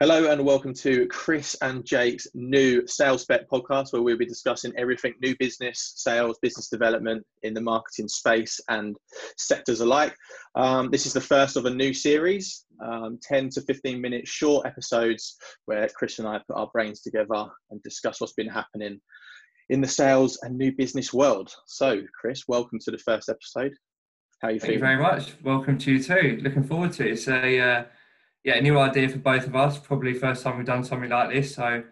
Hello and welcome to Chris and Jake's new Sales Spec podcast, where we'll be discussing everything new business, sales, business development in the marketing space and sectors alike. Um, this is the first of a new series, um, 10 to 15 minute short episodes where Chris and I put our brains together and discuss what's been happening in the sales and new business world. So, Chris, welcome to the first episode. How are you Thank feeling? you very much. Welcome to you too. Looking forward to it. It's a uh, yeah, a new idea for both of us. Probably first time we've done something like this. So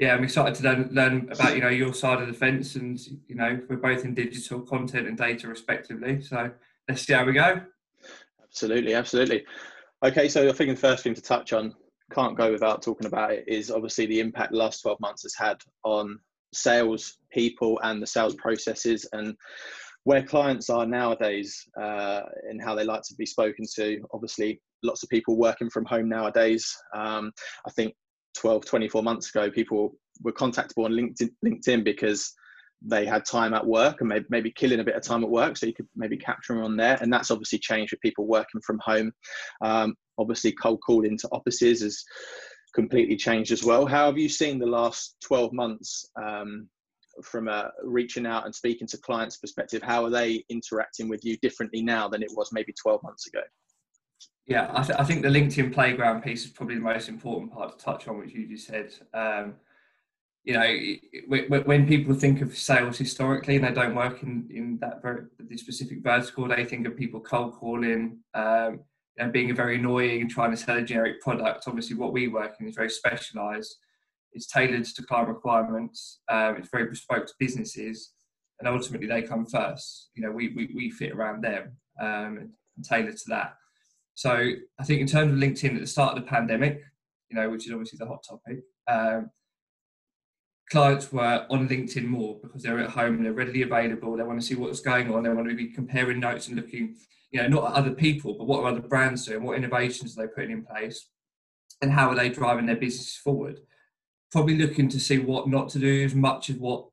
yeah, I'm excited to learn, learn about you know your side of the fence, and you know we're both in digital content and data respectively. So let's see how we go. Absolutely, absolutely. Okay, so I think the first thing to touch on, can't go without talking about it, is obviously the impact the last 12 months has had on sales people and the sales processes and where clients are nowadays uh, and how they like to be spoken to. Obviously, lots of people working from home nowadays. Um, I think 12, 24 months ago, people were contactable on LinkedIn, LinkedIn because they had time at work and maybe, maybe killing a bit of time at work. So you could maybe capture them on there. And that's obviously changed with people working from home. Um, obviously, cold calling to offices has completely changed as well. How have you seen the last 12 months um, from a reaching out and speaking to clients perspective? How are they interacting with you differently now than it was maybe 12 months ago? Yeah, I, th- I think the LinkedIn playground piece is probably the most important part to touch on, which you just said. Um, you know, when people think of sales historically and they don't work in, in that very the specific vertical, they think of people cold calling um, and being very annoying and trying to sell a generic product. Obviously, what we work in is very specialised. It's tailored to client requirements. Um, it's very bespoke to businesses, and ultimately they come first. You know, we we, we fit around them um, and tailor to that. So I think in terms of LinkedIn at the start of the pandemic, you know, which is obviously the hot topic, um, clients were on LinkedIn more because they're at home, they're readily available, they want to see what's going on, they want to be comparing notes and looking, you know, not at other people, but what are other brands doing, what innovations are they putting in place, and how are they driving their business forward. Probably looking to see what not to do as much as what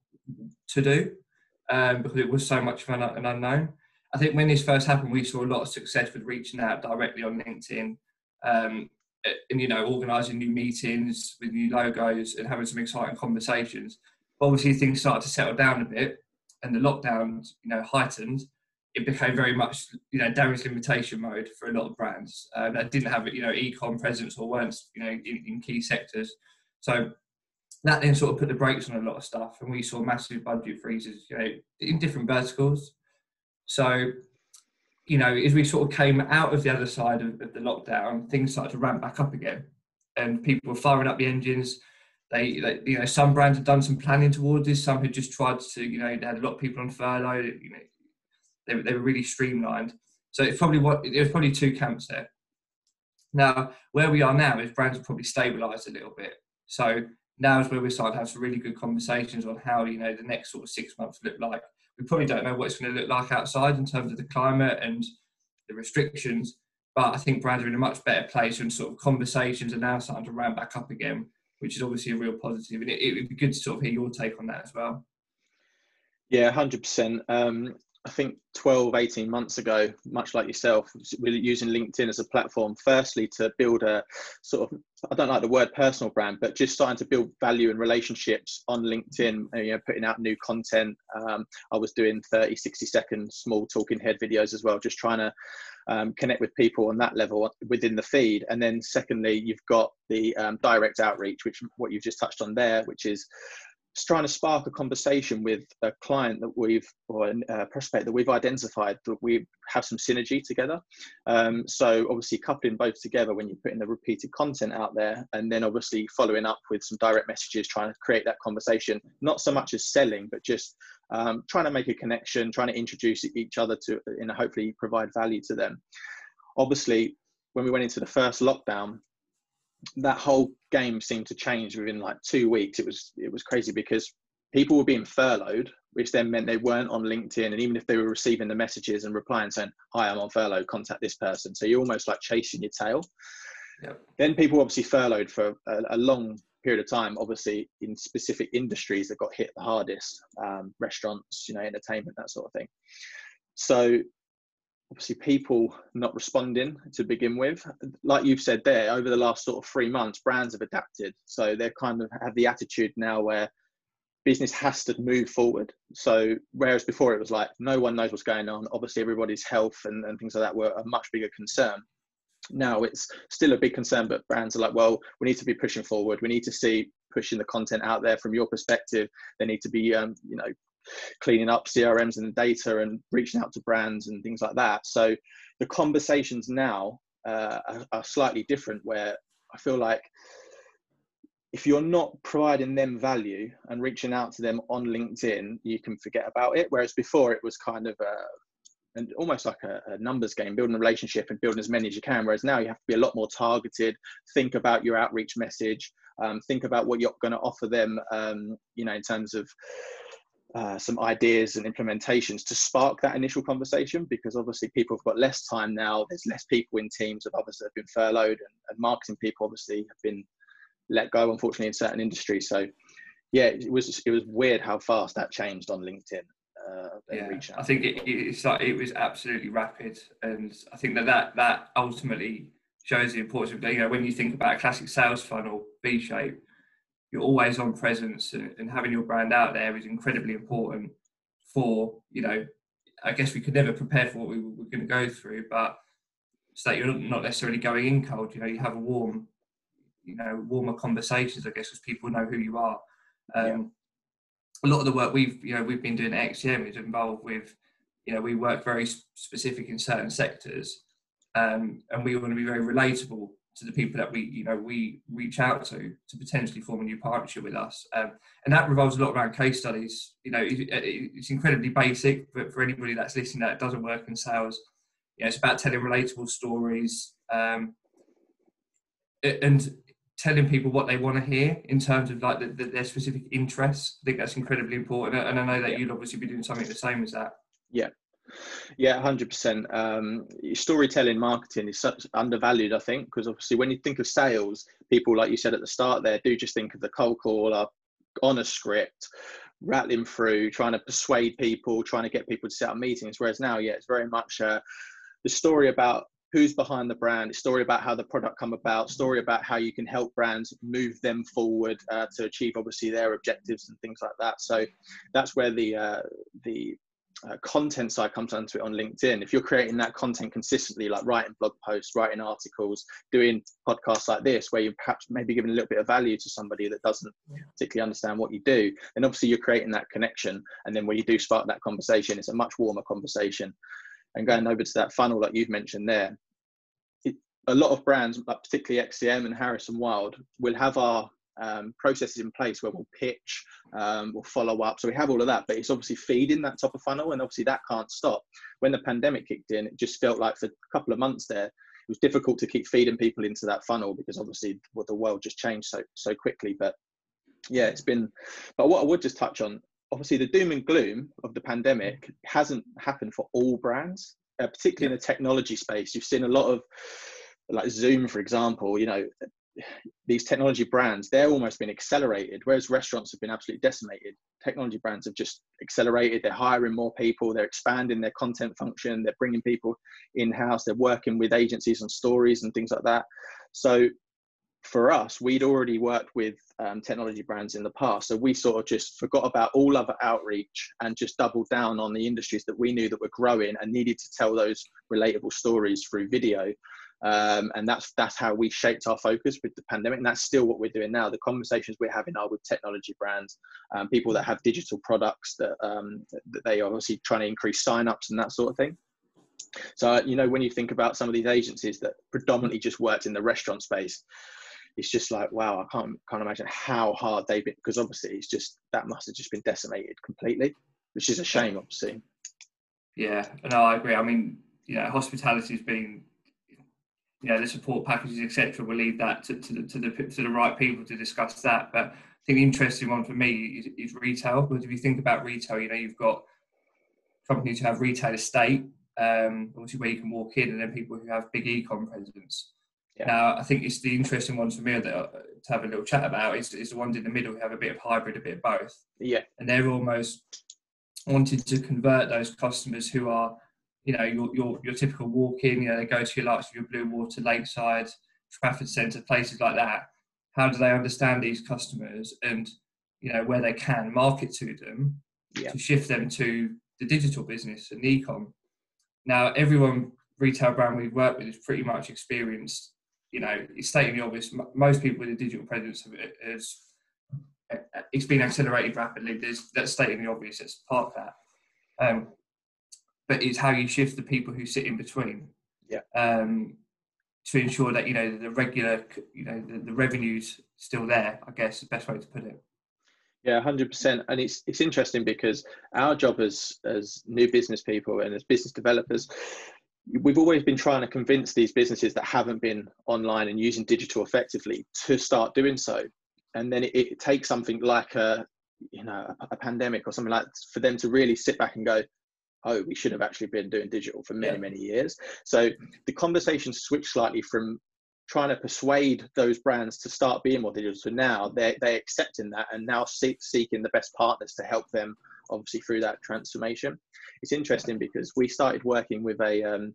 to do, um, because it was so much of an unknown. I think when this first happened, we saw a lot of success with reaching out directly on LinkedIn, um, and you know, organising new meetings with new logos and having some exciting conversations. But obviously, things started to settle down a bit, and the lockdown, you know, heightened. It became very much, you know, damage limitation mode for a lot of brands uh, that didn't have, you know, e-com presence or weren't, you know, in, in key sectors. So that then sort of put the brakes on a lot of stuff, and we saw massive budget freezes, you know, in different verticals. So, you know, as we sort of came out of the other side of, of the lockdown, things started to ramp back up again, and people were firing up the engines. They, they, you know, some brands had done some planning towards this. Some had just tried to, you know, they had a lot of people on furlough. You know, they, they were really streamlined. So it's probably what there was probably two camps there. Now, where we are now is brands have probably stabilised a little bit. So now is where we're starting to have some really good conversations on how you know the next sort of six months look like we probably don't know what it's going to look like outside in terms of the climate and the restrictions. But I think brands are in a much better place and sort of conversations are now starting to ramp back up again, which is obviously a real positive. And it, would be good to sort of hear your take on that as well. Yeah, 100%. Um, I think 12, 18 months ago, much like yourself, we're using LinkedIn as a platform, firstly, to build a sort of, I don't like the word personal brand, but just starting to build value and relationships on LinkedIn, you know, putting out new content. Um, I was doing 30, 60 second small talking head videos as well, just trying to um, connect with people on that level within the feed. And then secondly, you've got the um, direct outreach, which what you've just touched on there, which is trying to spark a conversation with a client that we've or a prospect that we've identified that we have some synergy together. Um, so obviously coupling both together when you're putting the repeated content out there and then obviously following up with some direct messages trying to create that conversation not so much as selling but just um, trying to make a connection trying to introduce each other to and hopefully provide value to them. Obviously when we went into the first lockdown that whole game seemed to change within like two weeks. It was it was crazy because people were being furloughed, which then meant they weren't on LinkedIn, and even if they were receiving the messages and replying saying, "Hi, I'm on furlough. Contact this person," so you're almost like chasing your tail. Yep. Then people obviously furloughed for a, a, long period of time. Obviously, in specific industries that got hit the hardest, um, restaurants, you know, entertainment, that sort of thing. So obviously people not responding to begin with. Like you've said there, over the last sort of three months, brands have adapted. So they kind of have the attitude now where business has to move forward. So whereas before it was like no one knows what's going on, obviously everybody's health and, and things like that were a much bigger concern. Now it's still a big concern, but brands are like, well, we need to be pushing forward. We need to see pushing the content out there from your perspective. They need to be, um, you know, cleaning up CRMs and data and reaching out to brands and things like that. So the conversations now uh, are, are slightly different. Where I feel like if you're not providing them value and reaching out to them on LinkedIn, you can forget about it. Whereas before it was kind of a and almost like a, a, numbers game, building a relationship and building as many as you can. Whereas now you have to be a lot more targeted. Think about your outreach message. Um, think about what you're going to offer them. Um, you know, in terms of uh, some ideas and implementations to spark that initial conversation because obviously people have got less time now there's less people in teams of others that have been furloughed and, and marketing people obviously have been let go unfortunately in certain industries. So yeah it was it was weird how fast that changed on linkedin uh, yeah, I think it, it's like it was absolutely rapid, and I think that that, that ultimately shows the importance of you know when you think about a classic sales funnel V shape, your always on presence and, and having your brand out there is incredibly important for you know I guess we could never prepare for what we were going to go through, but so that you're not necessarily going in cold. You know, you have a warm, you know, warmer conversations. I guess because people know who you are. Um, yeah. A lot of the work we've you know we've been doing at XCM is involved with, you know, we work very specific in certain sectors, um, and we want to be very relatable to the people that we you know we reach out to to potentially form a new partnership with us. Um, and that revolves a lot around case studies. You know it, it, it's incredibly basic but for anybody that's listening that doesn't work in sales you know, it's about telling relatable stories um, and telling people what they want to hear in terms of like the, the, their specific interests. I think that's incredibly important and i know that yeah. you'd obviously be doing something the same as that. Yeah yeah, hundred um, percent. Storytelling marketing is such undervalued, I think, because obviously when you think of sales, people like you said at the start there do just think of the cold caller on a script, rattling through, trying to persuade people, trying to get people to set up meetings. Whereas now, yeah, it's very much uh, the story about who's behind the brand, the story about how the product come about, story about how you can help brands move them forward uh, to achieve obviously their objectives and things like that. So that's where the uh, the uh, content side comes onto it on LinkedIn. If you're creating that content consistently, like writing blog posts, writing articles, doing podcasts like this, where you're perhaps maybe giving a little bit of value to somebody that doesn't particularly understand what you do, then obviously you're creating that connection. And then when you do spark that conversation, it's a much warmer conversation. And going over to that funnel, like you've mentioned there, it, a lot of brands, like particularly XCM and Harrison Wild, will have our um, processes in place where we'll pitch, um, we'll follow up. So we have all of that, but it's obviously feeding that top of funnel, and obviously that can't stop. When the pandemic kicked in, it just felt like for a couple of months there, it was difficult to keep feeding people into that funnel because obviously what the world just changed so so quickly. But yeah, it's been. But what I would just touch on, obviously, the doom and gloom of the pandemic hasn't happened for all brands, uh, particularly in the technology space. You've seen a lot of like Zoom, for example, you know, these technology brands they're almost been accelerated whereas restaurants have been absolutely decimated. Technology brands have just accelerated they're hiring more people they're expanding their content function they're bringing people in house they're working with agencies on stories and things like that. So for us we'd already worked with um, technology brands in the past so we sort of just forgot about all other outreach and just doubled down on the industries that we knew that were growing and needed to tell those relatable stories through video um, and that's that's how we shaped our focus with the pandemic and that's still what we're doing now. The conversations we're having are with technology brands um, people that have digital products that, um, that they are obviously trying to increase sign-ups and that sort of thing. So you know when you think about some of these agencies that predominantly just worked in the restaurant space it's just like wow i can't can't imagine how hard they've been because obviously it's just that must have just been decimated completely which is a shame obviously. Yeah no i agree. I mean you know hospitality has been you know the support packages etc we'll leave that to, to, the, to the to the right people to discuss that. But i think the interesting one for me is, is retail. Because if you think about retail you know you've got companies who have retail estate um, obviously where you can walk in and then people who have big e-com presence. Yeah. now i think it's the interesting ones for me that uh, to have a little chat about is, is the ones in the middle who have a bit of hybrid a bit of both. Yeah. And they're almost wanted to convert those customers who are you know, your your, your typical walk-in. You know, they go to your likes of your Bluewater, Lakeside, Trafford Centre, places like that. How do they understand these customers and you know where they can market to them yeah. to shift them to the digital business and e-com? Now, everyone retail brand we've worked with is pretty much experienced. You know, it's stating the obvious. Most people with a digital presence has it's been accelerated rapidly. There's that's stating the obvious. It's part of that. Um, but it's how you shift the people who sit in between. Yeah. Um, to ensure that you know the regular, you know, the, the revenues still there. I guess the best way to put it. Yeah, hundred percent. And it's it's interesting because our job as as new business people and as business developers, we've always been trying to convince these businesses that haven't been online and using digital effectively to start doing so. And then it, it takes something like a you know a, a, pandemic or something like for them to really sit back and go, oh, we should have actually been doing digital for many yeah. many years. So the conversation switched slightly from trying to persuade those brands to start being more digital. So now they're, they're accepting that and now seek, seeking the best partners to help them obviously through that transformation. It's interesting because we started working with a, um,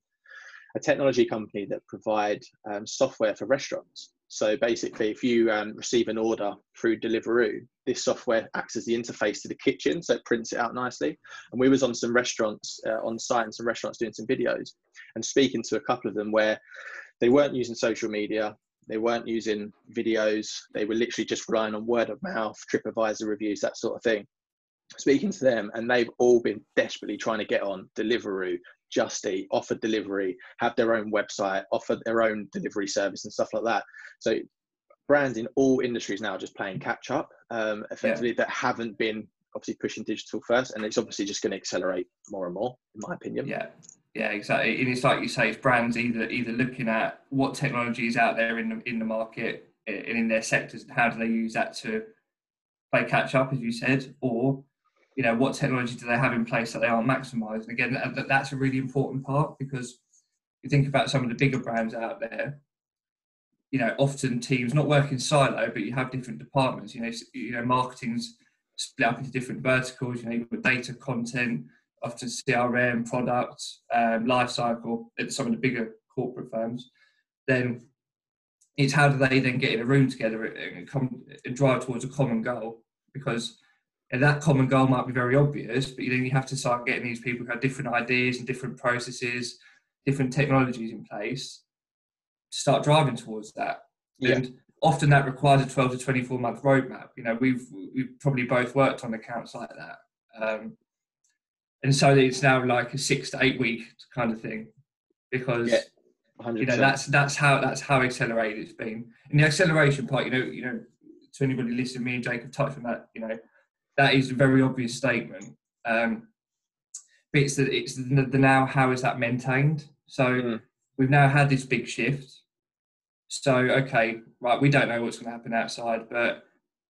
a technology company that provide um, software for restaurants. So basically, if you um, receive an order through Deliveroo, this software acts as the interface to the kitchen, so it prints it out nicely. And we was on some restaurants uh, on site and some restaurants doing some videos and speaking to a couple of them where they weren't using social media, they weren't using videos, they were literally just relying on word of mouth, TripAdvisor reviews, that sort of thing. Speaking to them, and they've all been desperately trying to get on Deliveroo, Just Eat, offer delivery, have their own website, offer their own delivery service, and stuff like that. So brands in all industries now just playing catch up, um, effectively yeah. that haven't been obviously pushing digital first, and it's obviously just going to accelerate more and more, in my opinion. Yeah, yeah, exactly. And it's like you say, it's brands either either looking at what technology is out there in the in the market and in their sectors, and how do they use that to play catch up, as you said, or you know what technology do they have in place that they aren't maximizing again, that, that's a really important part because you think about some of the bigger brands out there. You know, often teams not work in silo, but you have different departments. You know, you know, marketing's split up into different verticals. You know, you've got data, content, often CRM, product, um, life cycle at some of the bigger corporate firms, then it's how do they then get in a room together and, come, and drive towards a common goal? Because that common goal might be very obvious, but then you have to start getting these people who have different ideas and different processes, different technologies in place start driving towards that. Yeah. And often that requires a 12 to 24 month roadmap. You know, we've we've probably both worked on accounts like that. Um, and so it's now like a six to eight week kind of thing because yeah, you know that's that's how that's how accelerated it's been. And the acceleration part, you know, you know, to anybody listening, me and Jacob touched on that. You know, that is a very obvious statement. Um, but it's the it's the, the now how is that maintained? So mm. We've now had this big shift. So okay, right, we don't know what's going to happen outside, but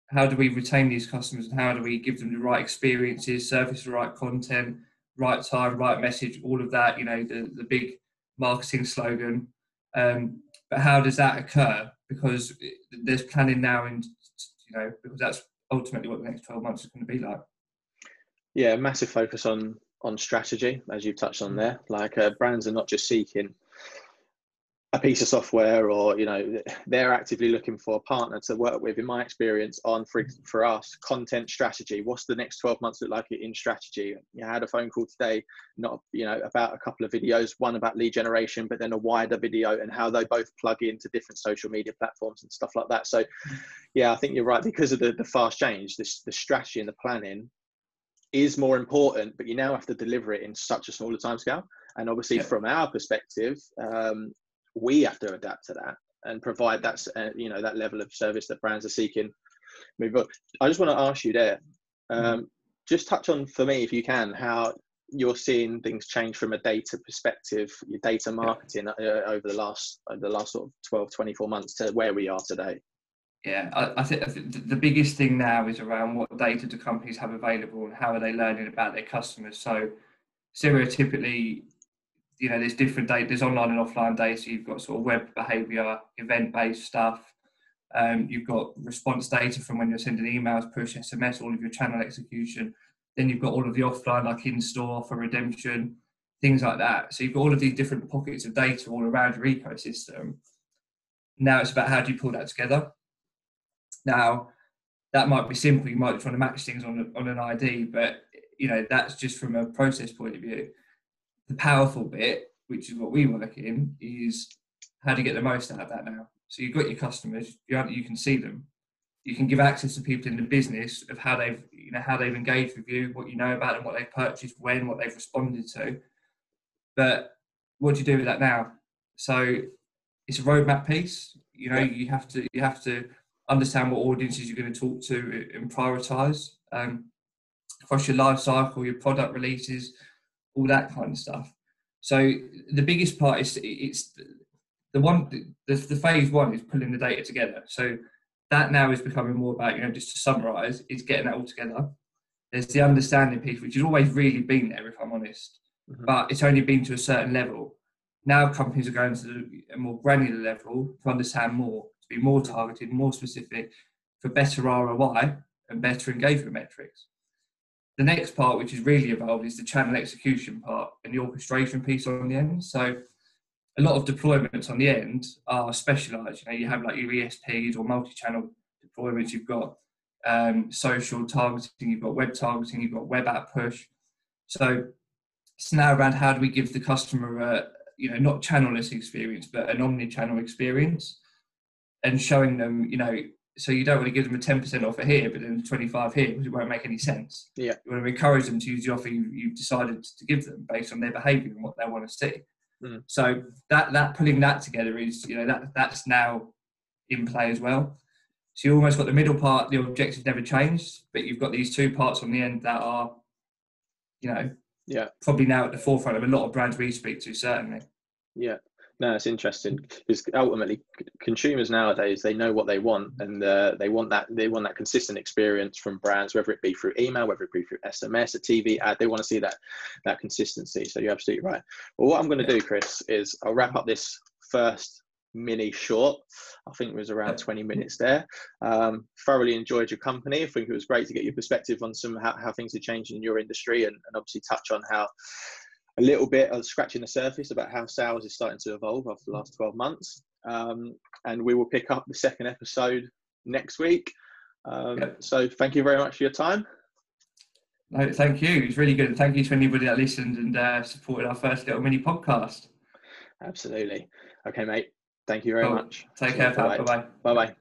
how do we retain these customers and how do we give them the right experiences, service the right content, right time, right message, all of that, you know, the, the big marketing slogan. Um, but how does that occur? Because there's planning now and, you know, because that's ultimately what the next 12 months is going to be like. Yeah, massive focus on on strategy, as you've touched on mm. there. Like uh, brands are not just seeking a piece of software or you know they're actively looking for a partner to work with in my experience on for, for us content strategy. What's the next 12 months look like in strategy? You had a phone call today not you know about a couple of videos one about lead generation but then a wider video and how they both plug into different social media platforms and stuff like that. So yeah i think you're right. Because of the, the fast change this the strategy and the planning is more important but you now have to deliver it in such a smaller time scale and obviously yeah. from our perspective um, we have to adapt to that and provide that uh, you know that level of service that brands are seeking move on i just want to ask you there mm-hmm. um, just touch on for me if you can how you're seeing things change from a data perspective your data marketing uh, over the last over the last sort of 12 24 months to where we are today. Yeah I, I, think, I think the biggest thing now is around what data do companies have available and how are they learning about their customers. So stereotypically you know, there's different data, there's online and offline data. So You've got sort of web behavior, event based stuff. Um, you've got response data from when you're sending emails, push SMS, all of your channel execution. Then you've got all of the offline, like in store for redemption, things like that. So you've got all of these different pockets of data all around your ecosystem. Now it's about how do you pull that together. Now that might be simple. You might be trying to match things on on an ID, but you know that's just from a process point of view. The powerful bit, which is what we work in, is how to get the most out of that now? So you've got your customers, you, you can see them, you can give access to people in the business of how they've you know how they've engaged with you, what you know about them, what they've purchased, when, what they've responded to. But what do you do with that now? So it's a roadmap piece. You know, yeah. you have to you have to understand what audiences you're going to talk to and prioritize um, across your life cycle, your product releases, all that kind of stuff. So the biggest part is it's the one the, the phase one is pulling the data together. So that now is becoming more about you know just to summarize is getting that all together. There's the understanding piece, which has always really been there, if I'm honest, mm-hmm. but it's only been to a certain level. Now companies are going to a more granular level to understand more, to be more targeted, more specific, for better ROI and better engagement metrics. The next part, which is really evolved, is the channel execution part and the orchestration piece on the end. So a lot of deployments on the end are specialized. You know, you have like your ESPs or multi-channel deployments. You've got um, social targeting, you've got web targeting, you've got web app push. So it's now around how do we give the customer a, you know, not channelless experience, but an omni-channel experience, and showing them, you know, so you don't want to give them a 10% offer here, but then 25 here because it won't make any sense. Yeah. You want to encourage them to use the offer you, you've decided to give them based on their behavior and what they want to see. Mm. So that that putting that together is you know that that's now in play as well. So you almost got the middle part. The objectives never changed, but you've got these two parts on the end that are, you know, yeah, probably now at the forefront of a lot of brands we speak to. Certainly. Yeah, no, it's interesting because ultimately consumers nowadays they know what they want and uh, they want that they want that consistent experience from brands, whether it be through email, whether it be through SMS, a TV ad. They want to see that that consistency. So you're absolutely right. Well, what I'm going to do, Chris, is I'll wrap up this first mini short. I think it was around 20 minutes there. Um, thoroughly enjoyed your company. I think it was great to get your perspective on some how, how things are changing in your industry and, and obviously touch on how a little bit of scratching the surface about how sales is starting to evolve after the last 12 months. Um, and we will pick up the second episode next week. Um, yep. So thank you very much for your time. No, thank you. It's really good. And Thank you to anybody that listened and uh, supported our first little mini podcast. Absolutely. Okay, mate. Thank you very cool. much. Take care, Bye bye. Bye bye.